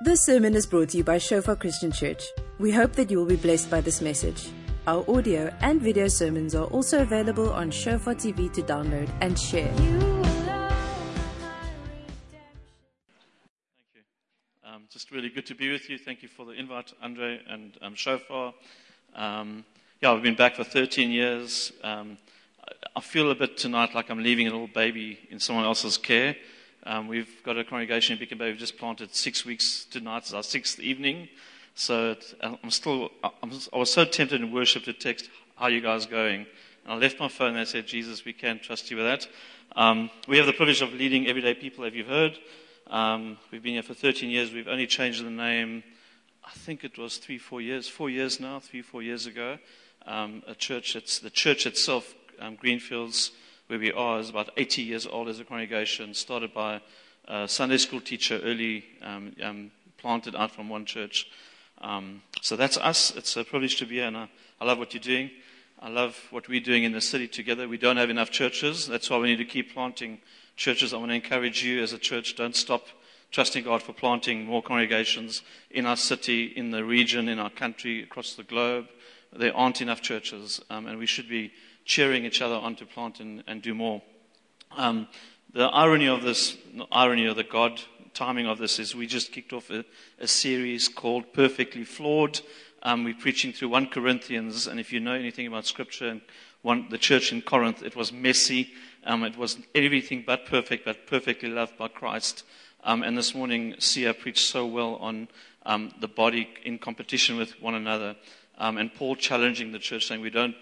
This sermon is brought to you by Shofar Christian Church. We hope that you will be blessed by this message. Our audio and video sermons are also available on Shofar TV to download and share. Thank you. Um, just really good to be with you. Thank you for the invite, Andre and um, Shofar. Um, yeah, I've been back for 13 years. Um, I, I feel a bit tonight like I'm leaving a little baby in someone else's care. Um, we've got a congregation in and Bay. We've just planted six weeks. Tonight is our sixth evening. So it, I'm still, I'm, I was so tempted in worship to text, how are you guys going? And I left my phone and I said, Jesus, we can't trust you with that. Um, we have the privilege of leading everyday people, have you heard? Um, we've been here for 13 years. We've only changed the name, I think it was three, four years, four years now, three, four years ago. Um, a church, it's the church itself, um, Greenfields, where we are, is about 80 years old as a congregation, started by a Sunday school teacher early, um, um, planted out from one church. Um, so that's us. It's a privilege to be here, and I, I love what you're doing. I love what we're doing in the city together. We don't have enough churches. That's why we need to keep planting churches. I want to encourage you as a church, don't stop trusting God for planting more congregations in our city, in the region, in our country, across the globe. There aren't enough churches, um, and we should be cheering each other on to plant and, and do more. Um, the irony of this, irony of the God timing of this is we just kicked off a, a series called Perfectly Flawed. Um, we're preaching through 1 Corinthians, and if you know anything about Scripture and one, the church in Corinth, it was messy. Um, it was everything but perfect, but perfectly loved by Christ. Um, and this morning, Sia preached so well on um, the body in competition with one another. Um, and Paul challenging the church, saying, We don't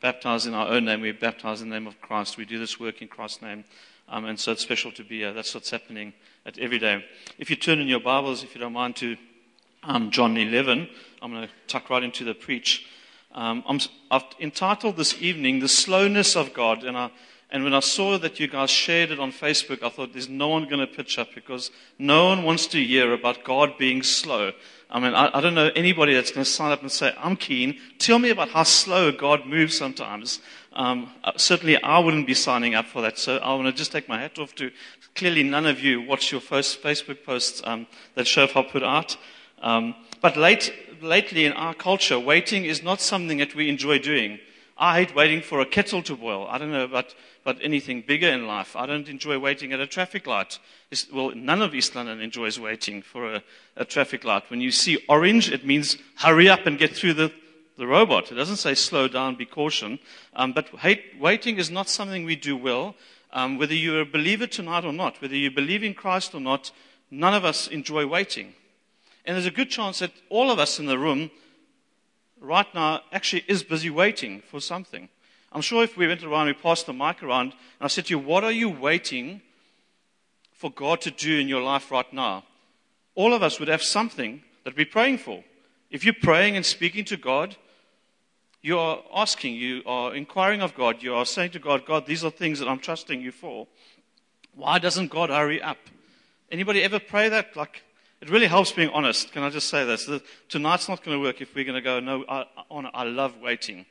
ba- baptize in our own name, we baptize in the name of Christ. We do this work in Christ's name. Um, and so it's special to be here. That's what's happening at every day. If you turn in your Bibles, if you don't mind, to um, John 11, I'm going to tuck right into the preach. Um, i have entitled this evening, The Slowness of God. And, I, and when I saw that you guys shared it on Facebook, I thought there's no one going to pitch up because no one wants to hear about God being slow. I mean, I, I don't know anybody that's going to sign up and say, I'm keen. Tell me about how slow God moves sometimes. Um, uh, certainly, I wouldn't be signing up for that. So I want to just take my hat off to clearly none of you watch your first Facebook posts um, that Shofar put out. Um, but late, lately in our culture, waiting is not something that we enjoy doing. I hate waiting for a kettle to boil. I don't know about, about anything bigger in life. I don't enjoy waiting at a traffic light. It's, well, none of East London enjoys waiting for a, a, traffic light. When you see orange, it means hurry up and get through the, the robot. It doesn't say slow down, be caution. Um, but hate, waiting is not something we do well. Um, whether you're a believer tonight or not, whether you believe in Christ or not, none of us enjoy waiting. And there's a good chance that all of us in the room right now actually is busy waiting for something. I'm sure if we went around, we passed the mic around, and I said to you, What are you waiting for God to do in your life right now? All of us would have something that we're praying for. If you're praying and speaking to God, you are asking, you are inquiring of God, you are saying to God, God, these are things that I'm trusting you for. Why doesn't God hurry up? Anybody ever pray that? Like, it really helps being honest. Can I just say this? tonight's not going to work if we're going to go, no, I, I, I love waiting.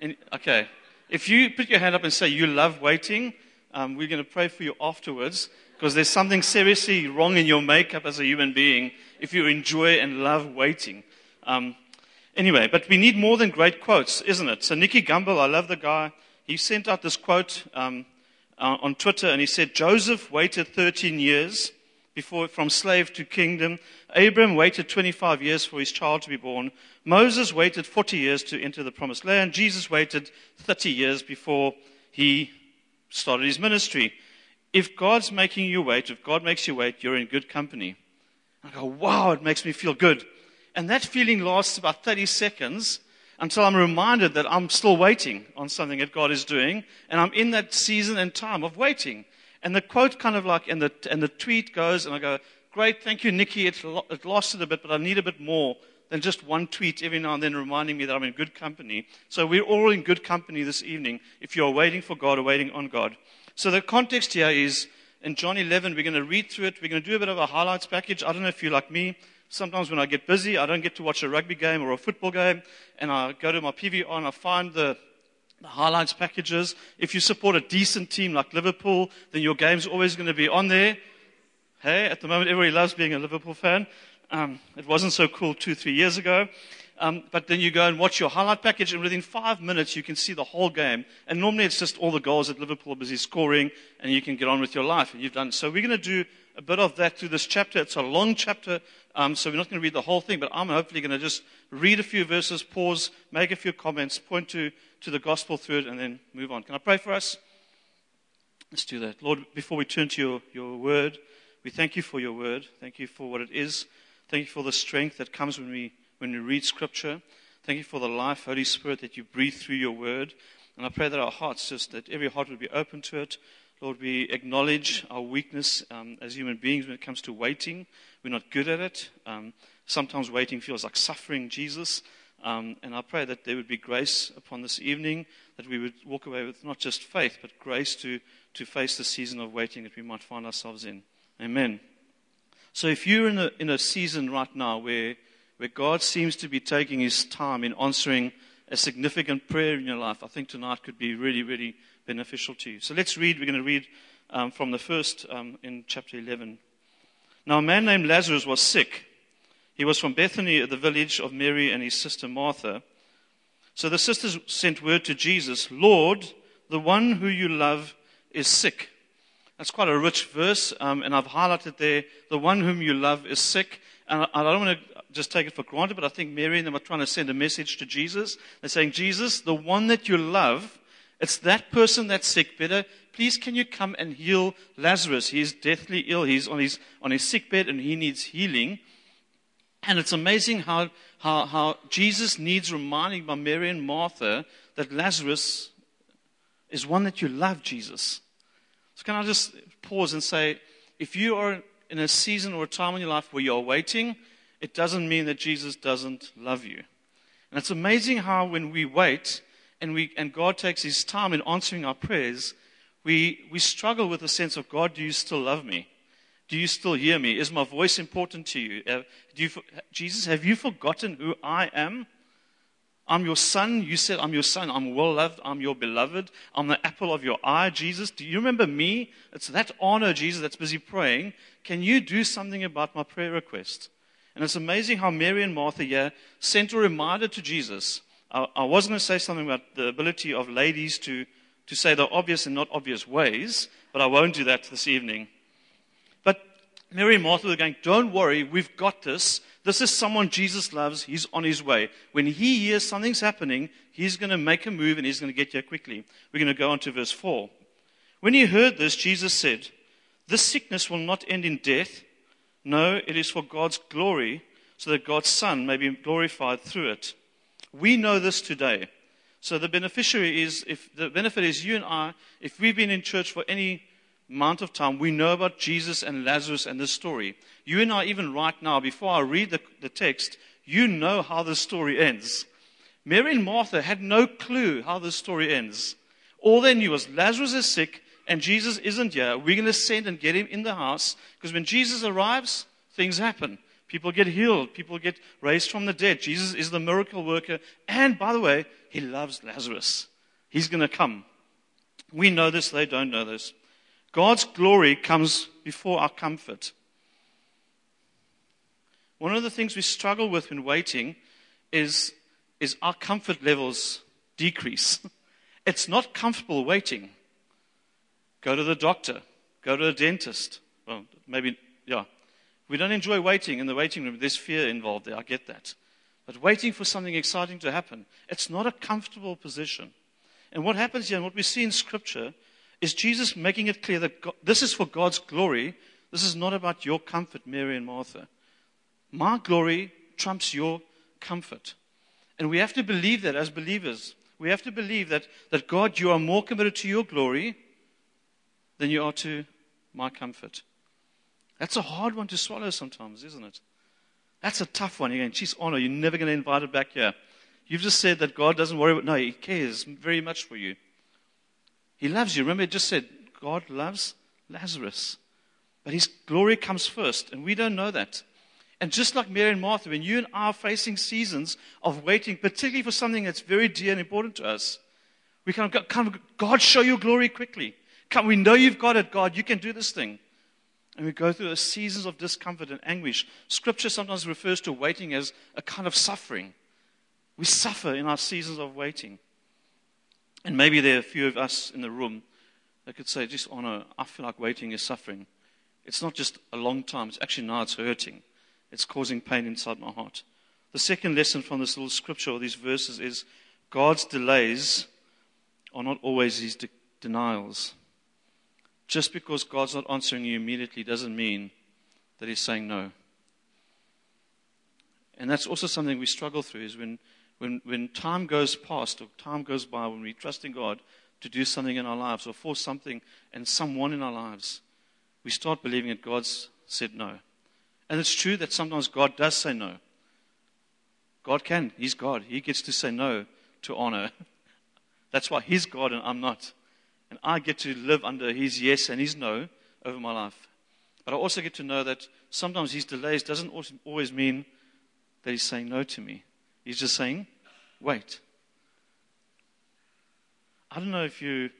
And, okay. If you put your hand up and say you love waiting, um, we're going to pray for you afterwards because there's something seriously wrong in your makeup as a human being if you enjoy and love waiting. Um, anyway, but we need more than great quotes, isn't it? So Nicky Gumbel, I love the guy. He sent out this quote um, uh, on Twitter and he said, Joseph waited 13 years before from slave to kingdom. Abram waited 25 years for his child to be born. Moses waited 40 years to enter the promised land. Jesus waited 30 years before he started his ministry. If God's making you wait, if God makes you wait, you're in good company. I go, wow, it makes me feel good. And that feeling lasts about 30 seconds until I'm reminded that I'm still waiting on something that God is doing. And I'm in that season and time of waiting. And the quote kind of like, and the, and the tweet goes, and I go, great, thank you, Nicky. It, it lasted a bit, but I need a bit more than just one tweet every now and then reminding me that I'm in good company. So we're all in good company this evening if you're waiting for God or waiting on God. So the context here is in John 11, we're going to read through it. We're going to do a bit of a highlights package. I don't know if you're like me. Sometimes when I get busy, I don't get to watch a rugby game or a football game, and I go to my PVR and I find the the highlights packages. If you support a decent team like Liverpool, then your game's always going to be on there. Hey, at the moment, everybody loves being a Liverpool fan. Um, it wasn't so cool two, three years ago. Um, but then you go and watch your highlight package, and within five minutes, you can see the whole game. And normally, it's just all the goals that Liverpool are busy scoring, and you can get on with your life. And you've done. So we're going to do a bit of that through this chapter. It's a long chapter, um, so we're not going to read the whole thing, but I'm hopefully going to just read a few verses, pause, make a few comments, point to, to the gospel through it, and then move on. Can I pray for us? Let's do that. Lord, before we turn to your, your word, we thank you for your word. Thank you for what it is. Thank you for the strength that comes when we, when we read scripture. Thank you for the life, Holy Spirit, that you breathe through your word. And I pray that our hearts, just that every heart would be open to it. Lord, we acknowledge our weakness um, as human beings when it comes to waiting. We're not good at it. Um, sometimes waiting feels like suffering, Jesus. Um, and I pray that there would be grace upon this evening, that we would walk away with not just faith, but grace to, to face the season of waiting that we might find ourselves in. Amen. So if you're in a, in a season right now where, where God seems to be taking his time in answering a significant prayer in your life, I think tonight could be really, really beneficial to you. So let's read. We're going to read um, from the first um, in chapter 11. Now, a man named Lazarus was sick. He was from Bethany, the village of Mary and his sister Martha. So the sisters sent word to Jesus Lord, the one who you love is sick. That's quite a rich verse, um, and I've highlighted there the one whom you love is sick. And I, I don't want to just take it for granted, but I think Mary and them are trying to send a message to Jesus. They're saying, Jesus, the one that you love it's that person that's sick. Better, please, can you come and heal Lazarus? He's deathly ill. He's on his, on his sick bed and he needs healing. And it's amazing how, how, how Jesus needs reminding by Mary and Martha that Lazarus is one that you love, Jesus. So, can I just pause and say, if you are in a season or a time in your life where you're waiting, it doesn't mean that Jesus doesn't love you. And it's amazing how when we wait, and, we, and God takes his time in answering our prayers, we, we struggle with the sense of God, do you still love me? Do you still hear me? Is my voice important to you? Uh, do you Jesus, have you forgotten who I am? I'm your son. You said, I'm your son. I'm well loved. I'm your beloved. I'm the apple of your eye, Jesus. Do you remember me? It's that honor, Jesus, that's busy praying. Can you do something about my prayer request? And it's amazing how Mary and Martha here sent a reminder to Jesus I, I was going to say something about the ability of ladies to, to say the obvious and not obvious ways, but I won't do that this evening. But Mary and Martha were going, Don't worry, we've got this. This is someone Jesus loves. He's on his way. When he hears something's happening, he's going to make a move and he's going to get here quickly. We're going to go on to verse 4. When he heard this, Jesus said, This sickness will not end in death. No, it is for God's glory, so that God's Son may be glorified through it. We know this today. So the beneficiary is, if the benefit is you and I, if we've been in church for any amount of time, we know about Jesus and Lazarus and this story. You and I, even right now, before I read the, the text, you know how the story ends. Mary and Martha had no clue how the story ends. All they knew was Lazarus is sick and Jesus isn't here. We're going to send and get him in the house because when Jesus arrives, things happen. People get healed. People get raised from the dead. Jesus is the miracle worker. And by the way, he loves Lazarus. He's going to come. We know this. They don't know this. God's glory comes before our comfort. One of the things we struggle with when waiting is, is our comfort levels decrease. It's not comfortable waiting. Go to the doctor. Go to the dentist. Well, maybe, yeah. We don't enjoy waiting in the waiting room. There's fear involved there. I get that. But waiting for something exciting to happen, it's not a comfortable position. And what happens here, and what we see in Scripture, is Jesus making it clear that God, this is for God's glory. This is not about your comfort, Mary and Martha. My glory trumps your comfort. And we have to believe that as believers. We have to believe that, that God, you are more committed to your glory than you are to my comfort. That's a hard one to swallow sometimes, isn't it? That's a tough one. You're going, geez, honor, you're never going to invite it back here. You've just said that God doesn't worry about, no, He cares very much for you. He loves you. Remember, it just said God loves Lazarus. But His glory comes first, and we don't know that. And just like Mary and Martha, when you and I are facing seasons of waiting, particularly for something that's very dear and important to us, we kind of go, God, show your glory quickly. Come, we know you've got it, God. You can do this thing. And we go through those seasons of discomfort and anguish. Scripture sometimes refers to waiting as a kind of suffering. We suffer in our seasons of waiting. And maybe there are a few of us in the room that could say, just oh, honor, I feel like waiting is suffering. It's not just a long time, it's actually now it's hurting. It's causing pain inside my heart. The second lesson from this little scripture or these verses is God's delays are not always his de- denials. Just because God's not answering you immediately doesn't mean that he's saying no. And that's also something we struggle through is when, when, when time goes past or time goes by, when we trust in God to do something in our lives or for something and someone in our lives, we start believing that God's said no. And it's true that sometimes God does say no. God can. He's God. He gets to say no to honor. That's why He's God and I'm not. And I get to live under His yes and His no over my life. But I also get to know that sometimes His delays doesn't always mean that He's saying no to me. He's just saying, wait. I don't know if you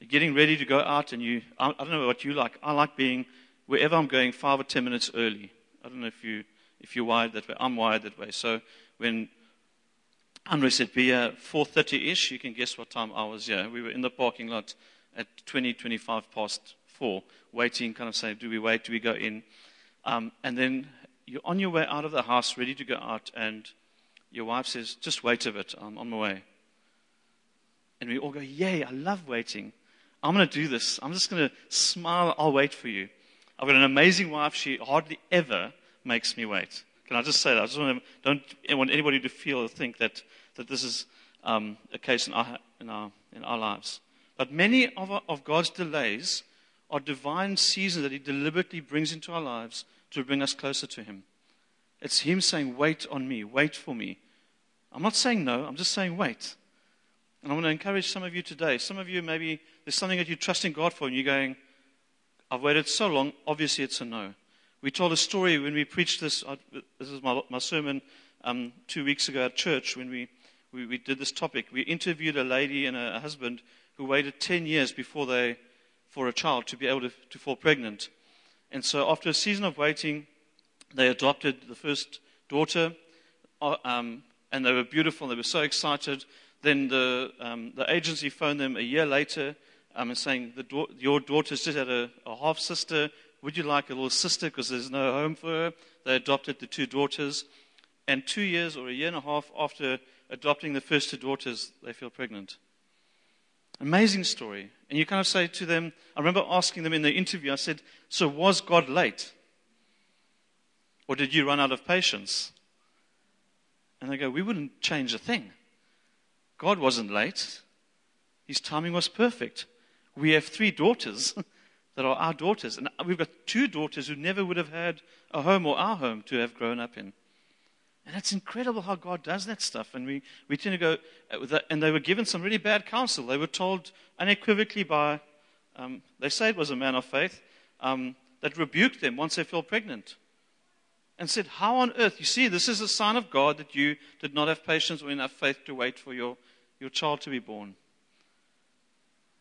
are getting ready to go out and you, I don't know what you like. I like being wherever I'm going five or ten minutes early. I don't know if you if you're wired that way. I'm wired that way. So when Andre said be here 4:30 ish, you can guess what time I was here. We were in the parking lot at 20, 25 past four, waiting, kind of saying, do we wait? Do we go in? Um, and then you're on your way out of the house, ready to go out, and your wife says, just wait a bit. I'm on my way. And we all go, yay! I love waiting. I'm going to do this. I'm just going to smile. I'll wait for you. I've got an amazing wife. She hardly ever makes me wait. Can I just say that? I just want to, don't want anybody to feel or think that, that this is um, a case in our, in, our, in our lives. But many of, our, of God's delays are divine seasons that He deliberately brings into our lives to bring us closer to Him. It's Him saying, Wait on me, wait for me. I'm not saying no, I'm just saying wait. And I want to encourage some of you today. Some of you, maybe there's something that you're trusting God for, and you're going, I've waited so long, obviously it's a no. We told a story when we preached this. Uh, this is my, my sermon um, two weeks ago at church when we, we, we, did this topic. We interviewed a lady and a husband who waited 10 years before they, for a child to be able to, to fall pregnant. And so after a season of waiting, they adopted the first daughter, uh, um, and they were beautiful. They were so excited. Then the, um, the agency phoned them a year later um, and saying, da- Your daughter's just had a, a half sister. Would you like a little sister? Because there's no home for her. They adopted the two daughters. And two years or a year and a half after adopting the first two daughters, they feel pregnant. Amazing story. And you kind of say to them, I remember asking them in the interview, I said, So was God late? Or did you run out of patience? And they go, We wouldn't change a thing. God wasn't late, His timing was perfect. We have three daughters that are our daughters. And we've got two daughters who never would have had a home or our home to have grown up in. And it's incredible how God does that stuff. And we, we tend to go, uh, and they were given some really bad counsel. They were told unequivocally by, um, they say it was a man of faith, um, that rebuked them once they fell pregnant. And said, How on earth? You see, this is a sign of God that you did not have patience or enough faith to wait for your, your child to be born.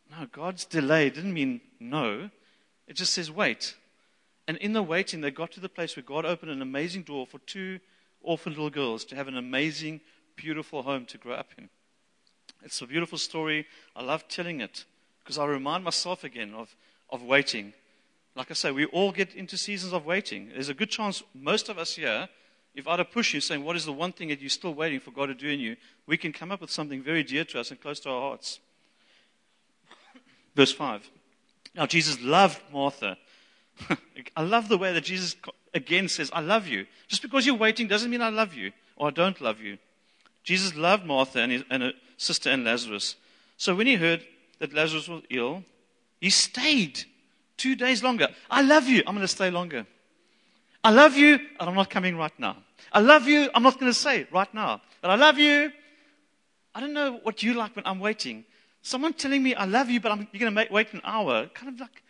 No, God's delay didn't mean no. It just says wait. And in the waiting, they got to the place where God opened an amazing door for two orphan little girls to have an amazing, beautiful home to grow up in. It's a beautiful story. I love telling it because I remind myself again of, of waiting. Like I say, we all get into seasons of waiting. There's a good chance most of us here, if I'd have pushed you saying, What is the one thing that you're still waiting for God to do in you? we can come up with something very dear to us and close to our hearts. Verse 5. Now, Jesus loved Martha. I love the way that Jesus again says, I love you. Just because you're waiting doesn't mean I love you or I don't love you. Jesus loved Martha and, his, and her sister and Lazarus. So when he heard that Lazarus was ill, he stayed two days longer. I love you. I'm going to stay longer. I love you, and I'm not coming right now. I love you. I'm not going to say right now. But I love you. I don't know what you like when I'm waiting. Someone telling me I love you, but I'm, you're going to wait an hour. Kind of like,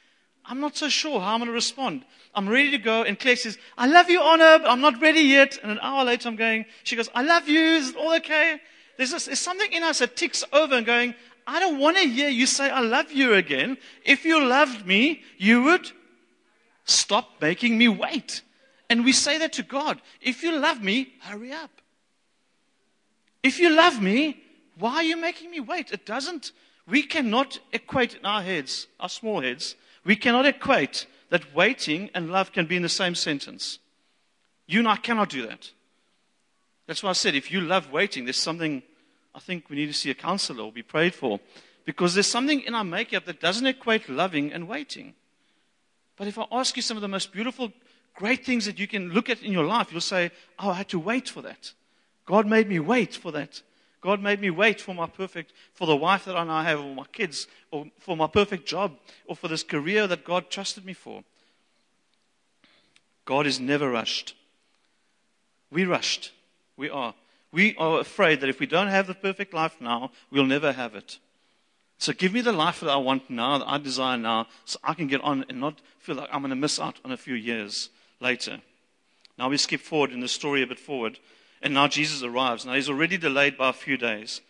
I'm not so sure how I'm going to respond. I'm ready to go. And Claire says, I love you, Honor, but I'm not ready yet. And an hour later, I'm going, she goes, I love you. Is it all okay? There's, this, there's something in us that ticks over and going, I don't want to hear you say, I love you again. If you loved me, you would Stop making me wait. And we say that to God. If you love me, hurry up. If you love me, why are you making me wait? It doesn't, we cannot equate in our heads, our small heads, we cannot equate that waiting and love can be in the same sentence. You and I cannot do that. That's why I said if you love waiting, there's something I think we need to see a counselor or be prayed for. Because there's something in our makeup that doesn't equate loving and waiting. But if I ask you some of the most beautiful, great things that you can look at in your life, you'll say, Oh, I had to wait for that. God made me wait for that. God made me wait for my perfect, for the wife that I now have, or my kids, or for my perfect job, or for this career that God trusted me for. God is never rushed. We rushed. We are. We are afraid that if we don't have the perfect life now, we'll never have it. So give me the life that I want now, that I desire now, so I can get on and not feel like I'm going to miss out on a few years later. Now we skip forward in the story a bit forward, and now Jesus arrives. Now he's already delayed by a few days.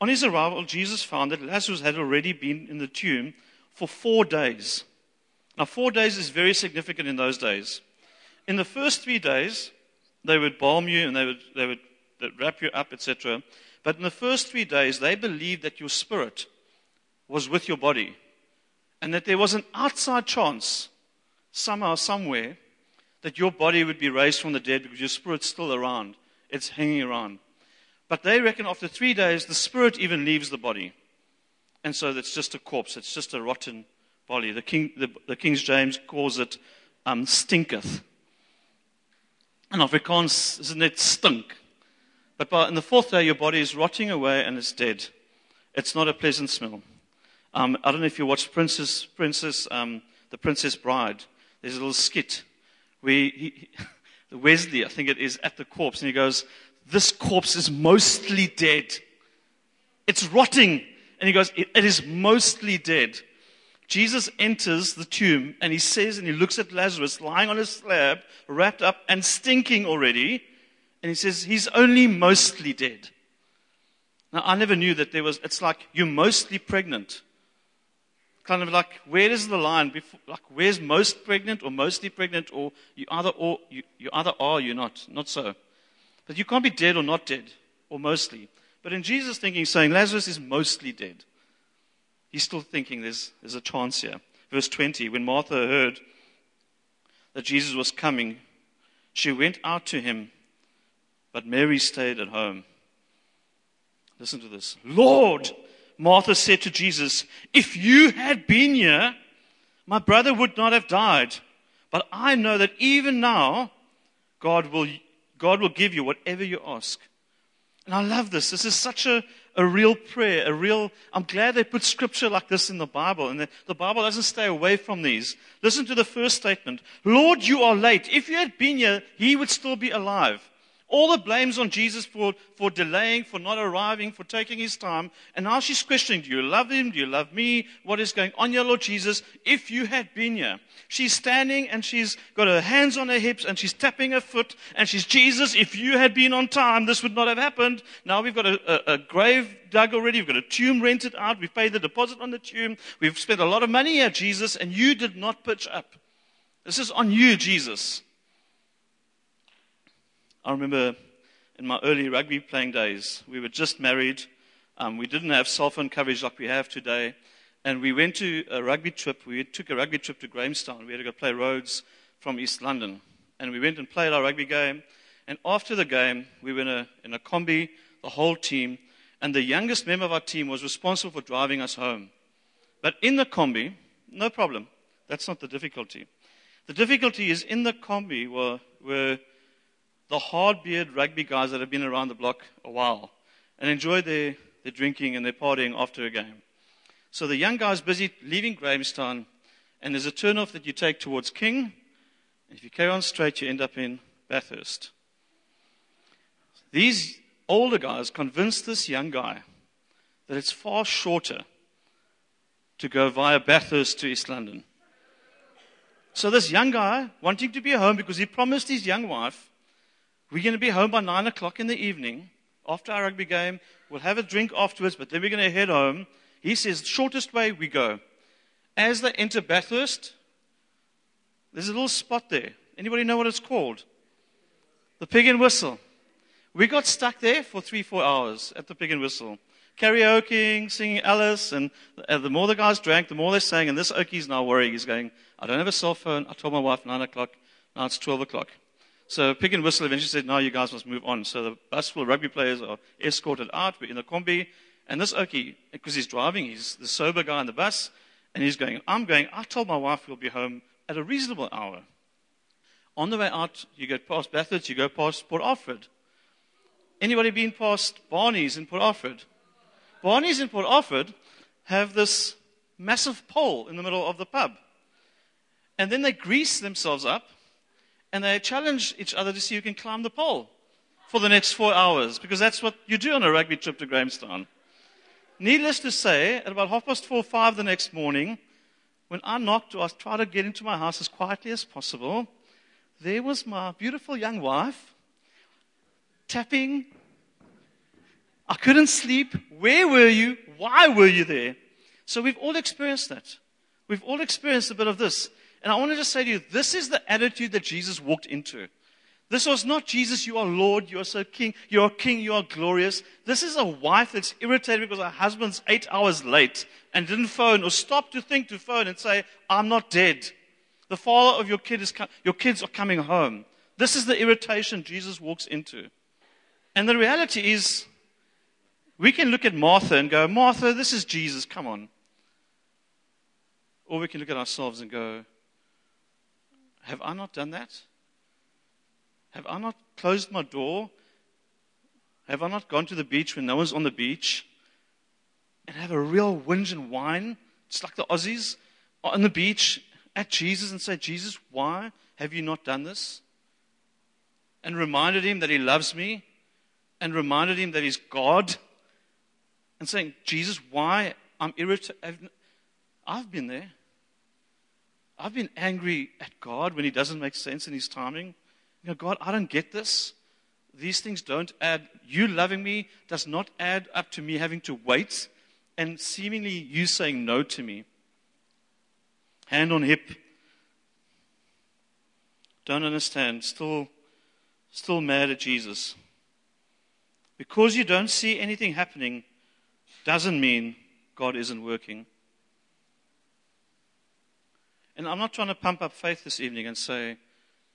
On his arrival, Jesus found that Lazarus had already been in the tomb for four days. Now, four days is very significant in those days. In the first three days, they would balm you and they would, they would wrap you up, etc. But in the first three days, they believed that your spirit was with your body and that there was an outside chance, somehow, somewhere, that your body would be raised from the dead because your spirit's still around. It's hanging around. But they reckon after three days, the spirit even leaves the body. And so it's just a corpse, it's just a rotten body. The, King, the, the King James calls it um, stinketh. In Afrikaans, isn't it stink? But by, in the fourth day, your body is rotting away and it's dead. It's not a pleasant smell. Um, I don't know if you watched Princess, Princess, um, The Princess Bride. There's a little skit where he, he, Westley, I think it is, at the corpse, and he goes, This corpse is mostly dead. It's rotting. And he goes, it, it is mostly dead. Jesus enters the tomb and he says, and he looks at Lazarus lying on his slab, wrapped up and stinking already. And he says, He's only mostly dead. Now, I never knew that there was, it's like you're mostly pregnant. Kind of like, where is the line? Before, like, where's most pregnant or mostly pregnant, or you either, or you, you either are or you're not. Not so. But you can't be dead or not dead, or mostly. But in Jesus' thinking, saying Lazarus is mostly dead. He's still thinking there's, there's a chance here. Verse 20 When Martha heard that Jesus was coming, she went out to him, but Mary stayed at home. Listen to this. Lord, Martha said to Jesus, If you had been here, my brother would not have died. But I know that even now, God will, God will give you whatever you ask. And I love this. This is such a, a real prayer, a real, I'm glad they put scripture like this in the Bible and the, the Bible doesn't stay away from these. Listen to the first statement. Lord, you are late. If you had been here, he would still be alive. All the blames on Jesus for, for delaying, for not arriving, for taking his time. And now she's questioning, do you love him? Do you love me? What is going on here, Lord Jesus? If you had been here. She's standing and she's got her hands on her hips and she's tapping her foot and she's, Jesus, if you had been on time, this would not have happened. Now we've got a, a, a grave dug already. We've got a tomb rented out. We've paid the deposit on the tomb. We've spent a lot of money here, Jesus, and you did not pitch up. This is on you, Jesus. I remember in my early rugby playing days, we were just married. Um, we didn't have cell phone coverage like we have today. And we went to a rugby trip. We took a rugby trip to Grahamstown. We had to go play Rhodes from East London. And we went and played our rugby game. And after the game, we were in a, in a combi, the whole team. And the youngest member of our team was responsible for driving us home. But in the combi, no problem. That's not the difficulty. The difficulty is in the combi were, were the hard beard rugby guys that have been around the block a while and enjoy their, their drinking and their partying after a game. So the young guy's busy leaving Grahamstown, and there's a turnoff that you take towards King. If you carry on straight, you end up in Bathurst. These older guys convinced this young guy that it's far shorter to go via Bathurst to East London. So this young guy, wanting to be home because he promised his young wife we're going to be home by nine o'clock in the evening after our rugby game. We'll have a drink afterwards, but then we're going to head home. He says, shortest way we go. As they enter Bathurst, there's a little spot there. Anybody know what it's called? The Pig and Whistle. We got stuck there for three, four hours at the Pig and Whistle. Karaokeing, singing Alice, and uh, the more the guys drank, the more they sang, and this Okie's now worrying. He's going, I don't have a cell phone. I told my wife 9 o'clock. Now it's 12 o'clock. So Pig and Whistle eventually said, now you guys must move on. So the bus full of rugby players are escorted out. We're in the combi. And this Okie, because he's driving, he's the sober guy in the bus, and he's going, I'm going, I told my wife we'll be home at a reasonable hour. On the way out, you go past Bathurst, you go past Port Alfred. Anybody been past Barney's in Port Alfred? Barney's in Port Alfred have this massive pole in the middle of the pub. And then they grease themselves up and they challenge each other to see who can climb the pole for the next four hours, because that's what you do on a rugby trip to Grahamstown. Needless to say, at about half past four, or five the next morning, when I knocked I tried to get into my house as quietly as possible, there was my beautiful young wife tapping. I couldn't sleep. Where were you? Why were you there? So we've all experienced that. We've all experienced a bit of this. And I want to just say to you, this is the attitude that Jesus walked into. This was not Jesus, you are Lord, you are so king, you are king, you are glorious. This is a wife that's irritated because her husband's eight hours late and didn't phone or stop to think to phone and say, I'm not dead. The father of your kid is, your kids are coming home. This is the irritation Jesus walks into. And the reality is, we can look at Martha and go, Martha, this is Jesus, come on. Or we can look at ourselves and go, Have I not done that? Have I not closed my door? Have I not gone to the beach when no one's on the beach? And have a real whinge and whine, just like the Aussies, on the beach at Jesus and say, Jesus, why have you not done this? And reminded him that he loves me and reminded him that he's God and saying, Jesus, why I'm irritated. I've been there. I've been angry at God when he doesn't make sense in his timing. You know, God, I don't get this. These things don't add. You loving me does not add up to me having to wait and seemingly you saying no to me. Hand on hip. Don't understand. Still, still mad at Jesus. Because you don't see anything happening doesn't mean God isn't working. And I'm not trying to pump up faith this evening and say,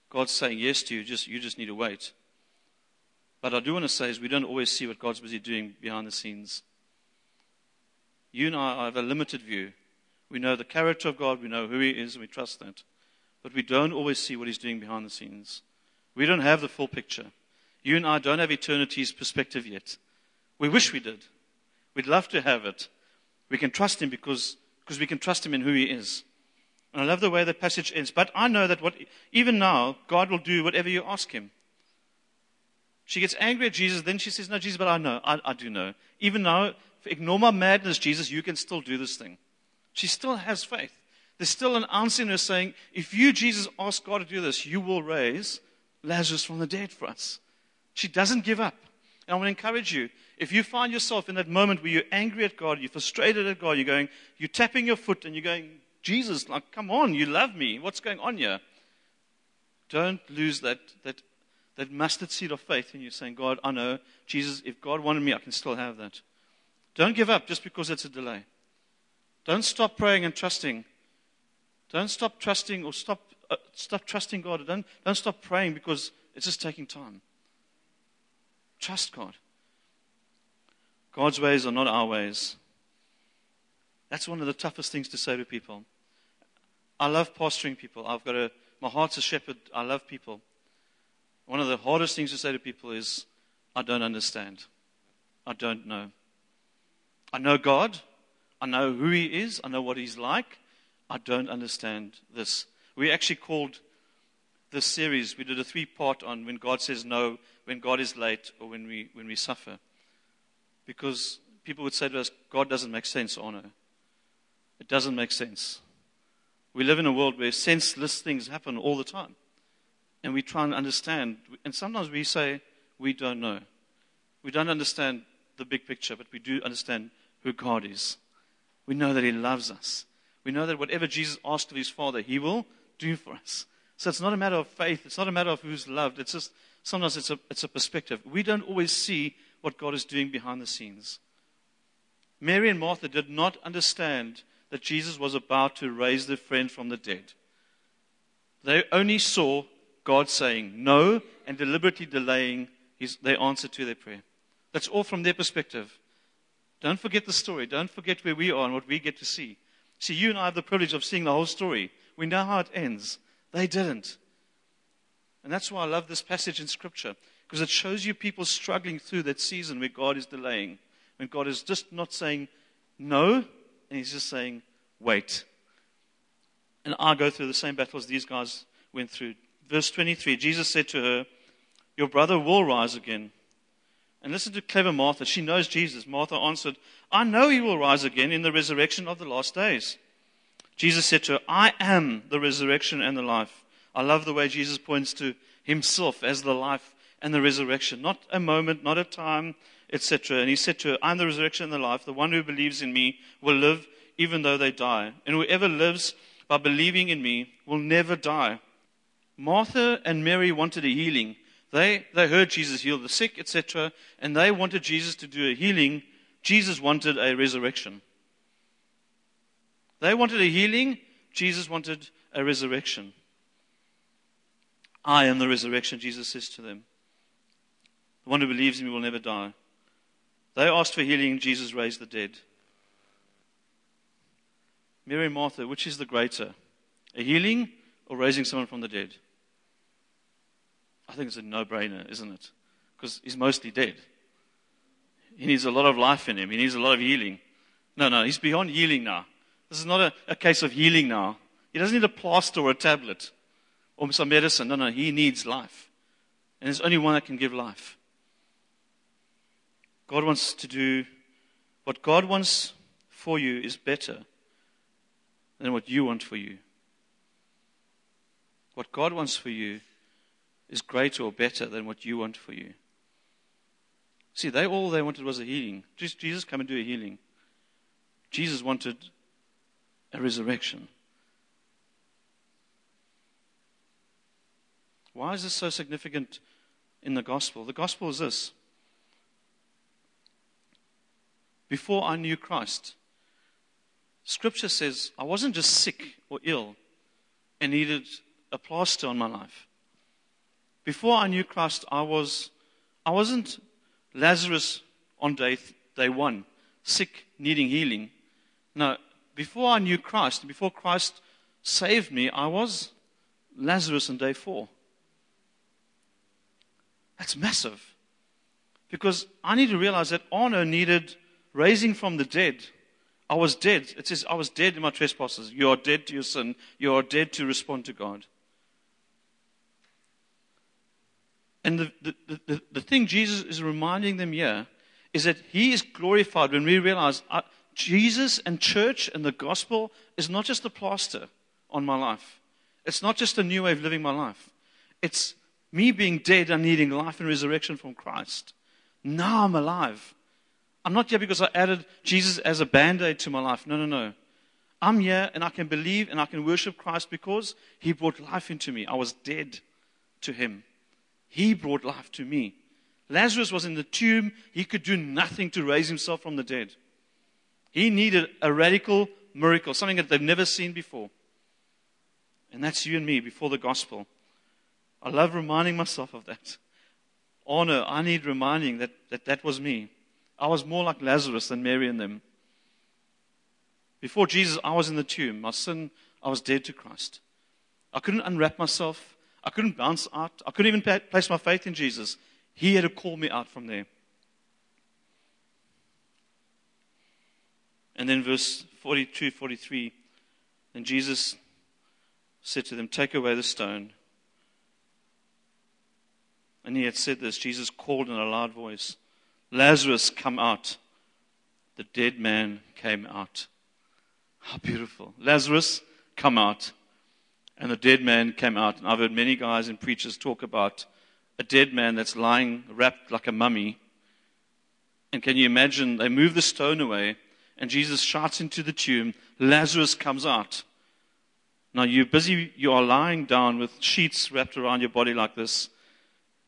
God's saying yes to you, just, you just need to wait. But I do want to say is we don't always see what God's busy doing behind the scenes. You and I have a limited view. We know the character of God, we know who He is, and we trust that. But we don't always see what He's doing behind the scenes. We don't have the full picture. You and I don't have eternity's perspective yet. We wish we did. We'd love to have it. We can trust Him because, because we can trust Him in who He is. And I love the way the passage ends. But I know that what, even now, God will do whatever you ask him. She gets angry at Jesus, then she says, No, Jesus, but I know. I, I do know. Even now, ignore my madness, Jesus, you can still do this thing. She still has faith. There's still an answer in her saying, If you, Jesus, ask God to do this, you will raise Lazarus from the dead for us. She doesn't give up. And I want to encourage you. If you find yourself in that moment where you're angry at God, you're frustrated at God, you're going, you're tapping your foot and you're going, Jesus, like, come on, you love me. What's going on here? Don't lose that, that, that mustard seed of faith in you saying, God, I know, Jesus, if God wanted me, I can still have that. Don't give up just because it's a delay. Don't stop praying and trusting. Don't stop trusting or stop, uh, stop trusting God. Don't, don't stop praying because it's just taking time. Trust God. God's ways are not our ways. That's one of the toughest things to say to people. I love pastoring people. I've got a, my heart's a shepherd. I love people. One of the hardest things to say to people is, I don't understand. I don't know. I know God. I know who He is. I know what He's like. I don't understand this. We actually called this series, we did a three part on when God says no, when God is late, or when we, when we suffer. Because people would say to us, God doesn't make sense, honor. It doesn't make sense. We live in a world where senseless things happen all the time. And we try and understand. And sometimes we say, we don't know. We don't understand the big picture, but we do understand who God is. We know that He loves us. We know that whatever Jesus asked of His Father, He will do for us. So it's not a matter of faith. It's not a matter of who's loved. It's just sometimes it's a, it's a perspective. We don't always see what God is doing behind the scenes. Mary and Martha did not understand that Jesus was about to raise their friend from the dead. They only saw God saying no and deliberately delaying his, their answer to their prayer. That's all from their perspective. Don't forget the story. Don't forget where we are and what we get to see. See, you and I have the privilege of seeing the whole story. We know how it ends. They didn't. And that's why I love this passage in Scripture, because it shows you people struggling through that season where God is delaying, when God is just not saying no, and He's just saying wait. And I go through the same battles these guys went through. Verse 23 Jesus said to her, Your brother will rise again. And listen to clever Martha. She knows Jesus. Martha answered, I know he will rise again in the resurrection of the last days. Jesus said to her, I am the resurrection and the life. I love the way Jesus points to himself as the life and the resurrection, not a moment, not a time, etc. And he said to her, I'm the resurrection and the life. The one who believes in me will live even though they die. And whoever lives by believing in me will never die. Martha and Mary wanted a healing. They, they heard Jesus heal the sick, etc., and they wanted Jesus to do a healing. Jesus wanted a resurrection. They wanted a healing. Jesus wanted a resurrection. I am the resurrection, Jesus says to them. The one who believes in me will never die. They asked for healing, Jesus raised the dead. Mary and Martha, which is the greater? A healing or raising someone from the dead? I think it's a no brainer, isn't it? Because he's mostly dead. He needs a lot of life in him, he needs a lot of healing. No, no, he's beyond healing now. This is not a, a case of healing now. He doesn't need a plaster or a tablet or some medicine. No, no, he needs life. And there's only one that can give life. God wants to do what God wants for you is better than what you want for you. What God wants for you is greater or better than what you want for you. See, they all they wanted was a healing. Just Jesus come and do a healing. Jesus wanted a resurrection. Why is this so significant in the gospel? The gospel is this. Before I knew Christ, Scripture says I wasn't just sick or ill and needed a plaster on my life. Before I knew Christ, I was I wasn't Lazarus on day day one, sick, needing healing. No, before I knew Christ, before Christ saved me, I was Lazarus on day four. That's massive. Because I need to realize that honor needed raising from the dead. I was dead. It says, I was dead in my trespasses. You are dead to your sin. You are dead to respond to God. And the, the, the, the thing Jesus is reminding them here is that He is glorified when we realize uh, Jesus and church and the gospel is not just a plaster on my life. It's not just a new way of living my life. It's me being dead and needing life and resurrection from Christ. Now I'm alive. I'm not here because I added Jesus as a band aid to my life. No, no, no. I'm here and I can believe and I can worship Christ because He brought life into me. I was dead to Him. He brought life to me. Lazarus was in the tomb. He could do nothing to raise himself from the dead. He needed a radical miracle, something that they've never seen before. And that's you and me before the gospel. I love reminding myself of that. Honor, I need reminding that that, that was me. I was more like Lazarus than Mary and them. Before Jesus, I was in the tomb. My sin, I was dead to Christ. I couldn't unwrap myself. I couldn't bounce out. I couldn't even place my faith in Jesus. He had to call me out from there. And then verse 42, 43, then Jesus said to them, Take away the stone. And he had said this. Jesus called in a loud voice, Lazarus, come out. The dead man came out. How beautiful. Lazarus, come out and the dead man came out. And I've heard many guys and preachers talk about a dead man that's lying wrapped like a mummy. And can you imagine? They move the stone away, and Jesus shouts into the tomb, Lazarus comes out. Now you're busy, you are lying down with sheets wrapped around your body like this.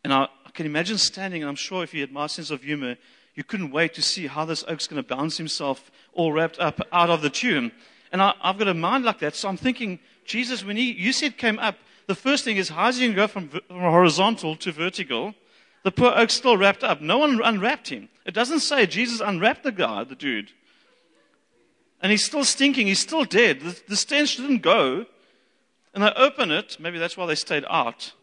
And I, can imagine standing, and I'm sure if you had my sense of humor, you couldn't wait to see how this oak's going to bounce himself all wrapped up out of the tomb. And I, have got a mind like that, so I'm thinking, Jesus, when he, you said came up, the first thing is, how's he going to go from, from horizontal to vertical? The poor oak's still wrapped up. No one unwrapped him. It doesn't say Jesus unwrapped the guy, the dude. And he's still stinking. He's still dead. The, the stench didn't go. And I open it. Maybe that's why they stayed out.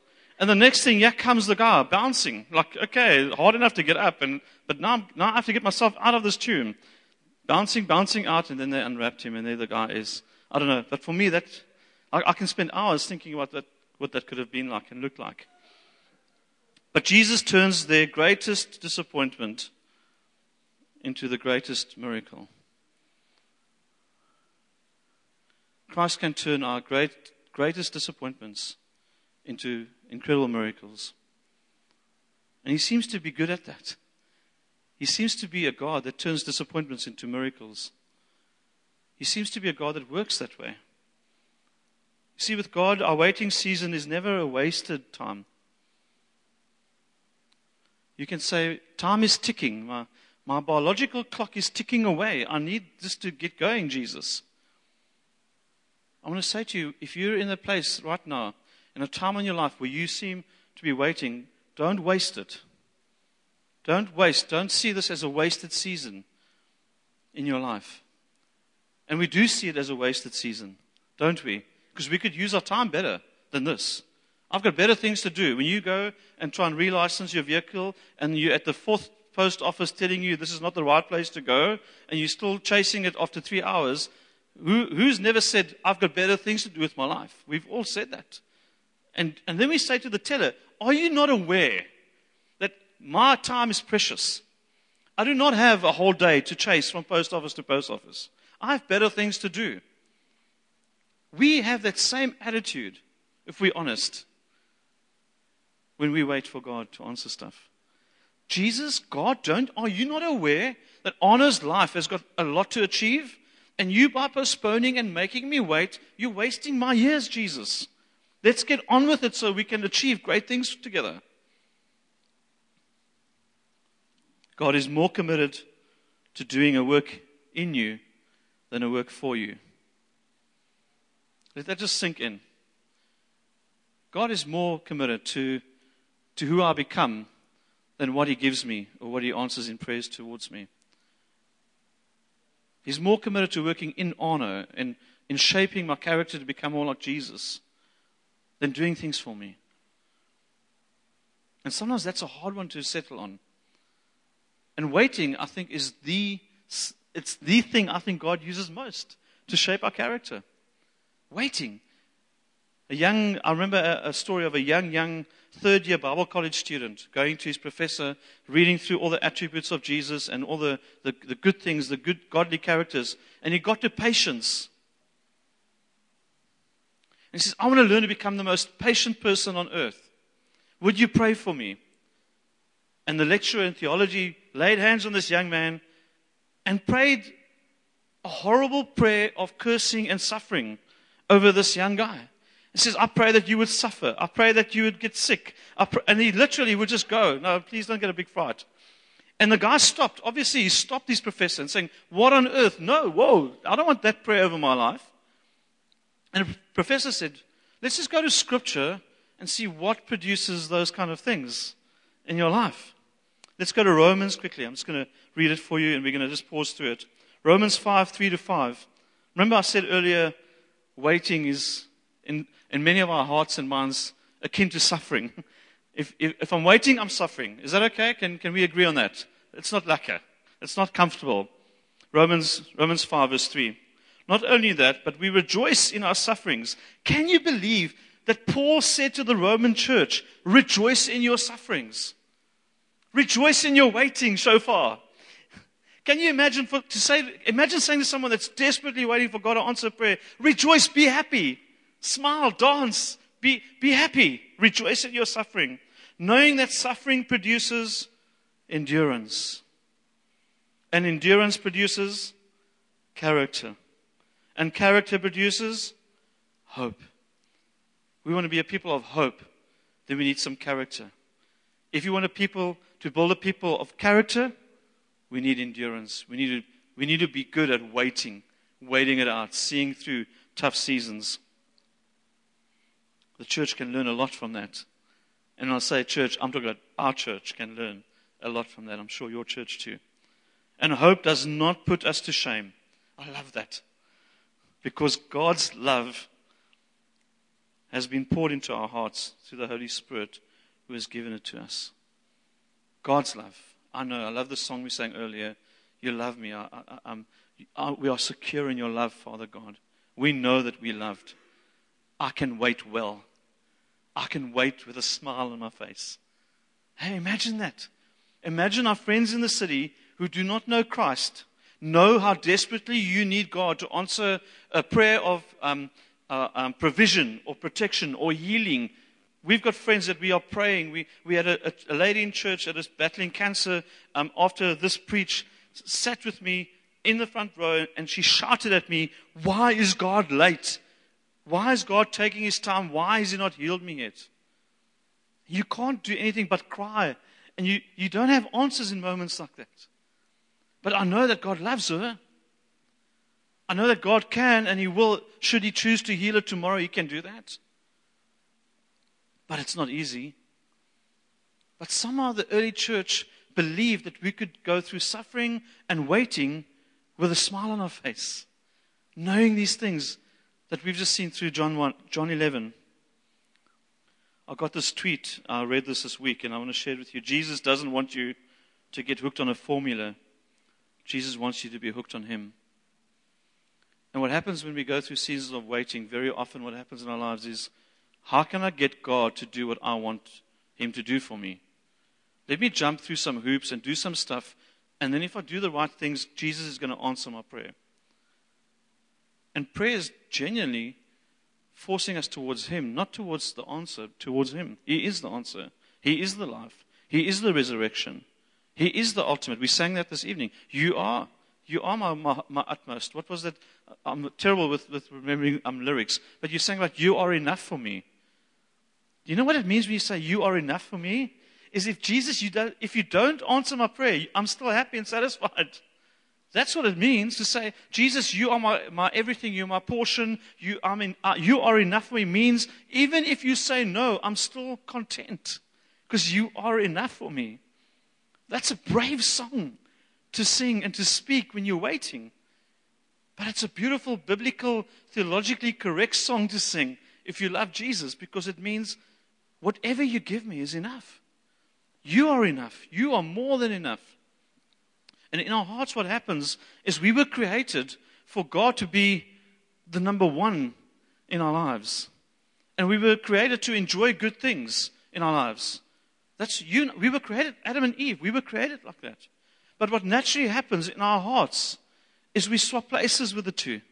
And the next thing, yeah, comes the guy bouncing. Like, okay, hard enough to get up. And, but now, now I have to get myself out of this tomb. Bouncing, bouncing out. And then they unwrapped him. And there the guy is. I don't know. But for me, that, I, I can spend hours thinking about that, what that could have been like and looked like. But Jesus turns their greatest disappointment into the greatest miracle. Christ can turn our great, greatest disappointments into incredible miracles. And he seems to be good at that. He seems to be a God that turns disappointments into miracles. He seems to be a God that works that way. You see, with God, our waiting season is never a wasted time. You can say, Time is ticking. My, my biological clock is ticking away. I need this to get going, Jesus. I want to say to you if you're in a place right now, in a time in your life where you seem to be waiting, don't waste it. Don't waste. Don't see this as a wasted season in your life. And we do see it as a wasted season, don't we? Because we could use our time better than this. I've got better things to do. When you go and try and relicense your vehicle and you're at the fourth post office telling you this is not the right place to go and you're still chasing it after three hours, who, who's never said, I've got better things to do with my life? We've all said that. And, and then we say to the teller, Are you not aware that my time is precious? I do not have a whole day to chase from post office to post office. I have better things to do. We have that same attitude, if we're honest when we wait for God to answer stuff. Jesus, God, don't, are you not aware that Anna's life has got a lot to achieve? And you, by postponing and making me wait, you're wasting my years, Jesus. Let's get on with it so we can achieve great things together. God is more committed to doing a work in you than a work for you. Let that just sink in. God is more committed to to who I become than what He gives me or what He answers in prayers towards me. He's more committed to working in honor and in shaping my character to become more like Jesus than doing things for me. And sometimes that's a hard one to settle on. And waiting, I think, is the it's the thing I think God uses most to shape our character. Waiting. A young, I remember a, a story of a young, young third year Bible college student going to his professor, reading through all the attributes of Jesus and all the, the, the good things, the good godly characters. And he got to patience. And he says, I want to learn to become the most patient person on earth. Would you pray for me? And the lecturer in theology laid hands on this young man and prayed a horrible prayer of cursing and suffering over this young guy. He says, I pray that you would suffer. I pray that you would get sick. and he literally would just go, No, please don't get a big fright. And the guy stopped. Obviously, he stopped his professor and saying, What on earth? No, whoa, I don't want that prayer over my life. And the professor said, Let's just go to scripture and see what produces those kind of things in your life. Let's go to Romans quickly. I'm just going to read it for you and we're going to just pause through it. Romans 5, 3 to 5. Remember, I said earlier, waiting is in, in many of our hearts and minds akin to suffering. If, if, if, I'm waiting, I'm suffering. Is that okay? Can, can we agree on that? It's not lekker. It's not comfortable. Romans, Romans 5 verse 3. Not only that, but we rejoice in our sufferings. Can you believe that Paul said to the Roman church, rejoice in your sufferings? Rejoice in your waiting so far. Can you imagine for, to say, imagine saying to someone that's desperately waiting for God to answer prayer, rejoice, be happy. Smile, dance, be, be happy, rejoice at your suffering, knowing that suffering produces endurance. And endurance produces character. And character produces hope. We want to be a people of hope, then we need some character. If you want a people to build a people of character, we need endurance. We need to, we need to be good at waiting, waiting it out, seeing through tough seasons. The church can learn a lot from that. And when I say church, I'm talking about our church can learn a lot from that. I'm sure your church too. And hope does not put us to shame. I love that. Because God's love has been poured into our hearts through the Holy Spirit who has given it to us. God's love. I know. I love the song we sang earlier. You love me. I, I, I, we are secure in your love, Father God. We know that we loved. I can wait well. I can wait with a smile on my face. Hey, imagine that. Imagine our friends in the city who do not know Christ know how desperately you need God to answer a prayer of um, uh, um, provision or protection or healing. We've got friends that we are praying. We, we had a, a, lady in church that is battling cancer um, after this preach, sat with me in the front row, and she shouted at me, Why is God late? Why is God taking his time? Why has he not healed me yet? You can't do anything but cry. And you, you don't have answers in moments like that. But I know that God loves her. I know that God can and He will, should He choose to heal her tomorrow, He can do that. But it's not easy. But somehow the early church believed that we could go through suffering and waiting with a smile on our face, knowing these things that we've just seen through John 1, John 11. I got this tweet. I read this this week, and I want to share it with you. Jesus doesn't want you to get hooked on a formula. Jesus wants you to be hooked on Him. And what happens when we go through seasons of waiting, very often what happens in our lives is, how can I get God to do what I want Him to do for me? Let me jump through some hoops and do some stuff, and then if I do the right things, Jesus is going to answer my prayer. And prayer is genuinely forcing us towards Him, not towards the answer, towards Him. He is the answer. He is the life. He is the resurrection. He is the ultimate. We sang that this evening. You are. You are my, my, my utmost. What was that? I'm terrible with, with remembering um, lyrics. But you sang about, You are enough for me. Do you know what it means when you say, You are enough for me? Is if Jesus, you don't, if you don't answer my prayer, I'm still happy and satisfied. That's what it means to say, Jesus, you are my, my everything, you're my portion, you, I mean, uh, you are enough for me. Means even if you say no, I'm still content because you are enough for me. That's a brave song to sing and to speak when you're waiting. But it's a beautiful, biblical, theologically correct song to sing if you love Jesus because it means whatever you give me is enough. You are enough. You are more than enough. And in our hearts, what happens is we were created for God to be the number one in our lives. And we were created to enjoy good things in our lives. That's you. We were created, Adam and Eve, we were created like that. But what naturally happens in our hearts is we swap places with the two.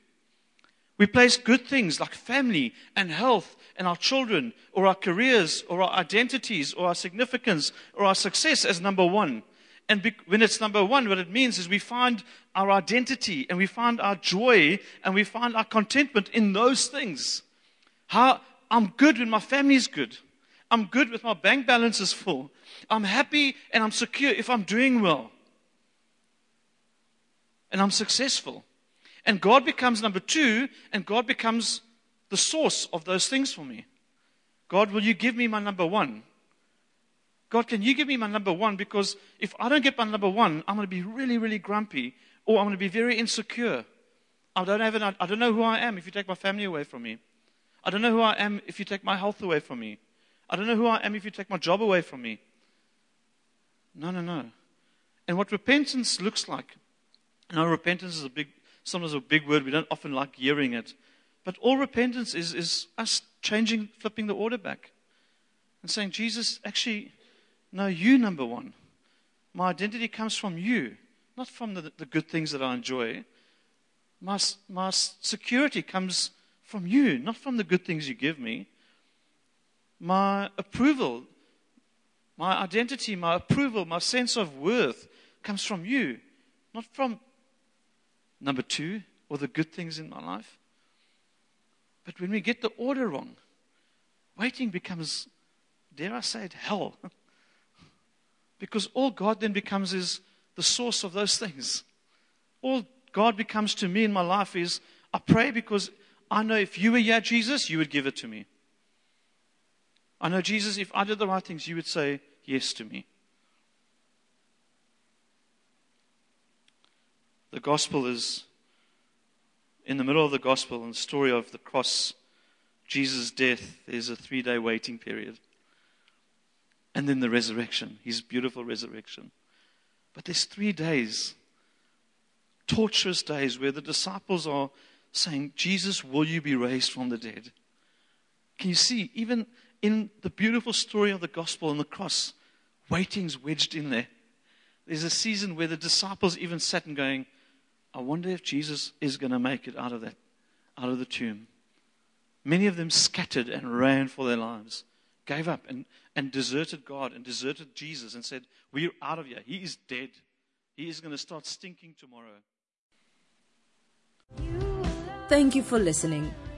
We place good things like family and health and our children or our careers or our identities or our significance or our success as number one. And be, when it's number one, what it means is we find our identity and we find our joy and we find our contentment in those things. How I'm good when my family is good. I'm good with my bank balance is full. I'm happy and I'm secure if I'm doing well. And I'm successful. And God becomes number two, and God becomes the source of those things for me. God, will you give me my number one? God, can you give me my number one? Because if I don't get my number one, I'm going to be really, really grumpy, or I'm going to be very insecure. I don't, have an, I don't know who I am if you take my family away from me. I don't know who I am if you take my health away from me. I don't know who I am if you take my job away from me. No, no, no. And what repentance looks like. Now, repentance is a big, sometimes a big word. We don't often like hearing it. But all repentance is, is us changing, flipping the order back and saying, Jesus, actually, no, you, number one. My identity comes from you, not from the, the good things that I enjoy. My, my security comes from you, not from the good things you give me. My approval, my identity, my approval, my sense of worth comes from you, not from number two or the good things in my life. But when we get the order wrong, waiting becomes, dare I say it, hell. because all God then becomes is the source of those things. All God becomes to me in my life is I pray because I know if you were here, Jesus, you would give it to me. I know, Jesus, if I did the right things, you would say yes to me. The gospel is in the middle of the gospel and the story of the cross, Jesus' death, there's a three day waiting period. And then the resurrection, his beautiful resurrection. But there's three days, torturous days, where the disciples are saying, Jesus, will you be raised from the dead? Can you see, even in the beautiful story of the gospel and the cross, waiting's wedged in there. There's a season where the disciples even sat and going, I wonder if Jesus is going to make it out of that, out of the tomb. Many of them scattered and ran for their lives, gave up and, and deserted God and deserted Jesus and said, We're out of here. He is dead. He is going to start stinking tomorrow. Thank you for listening.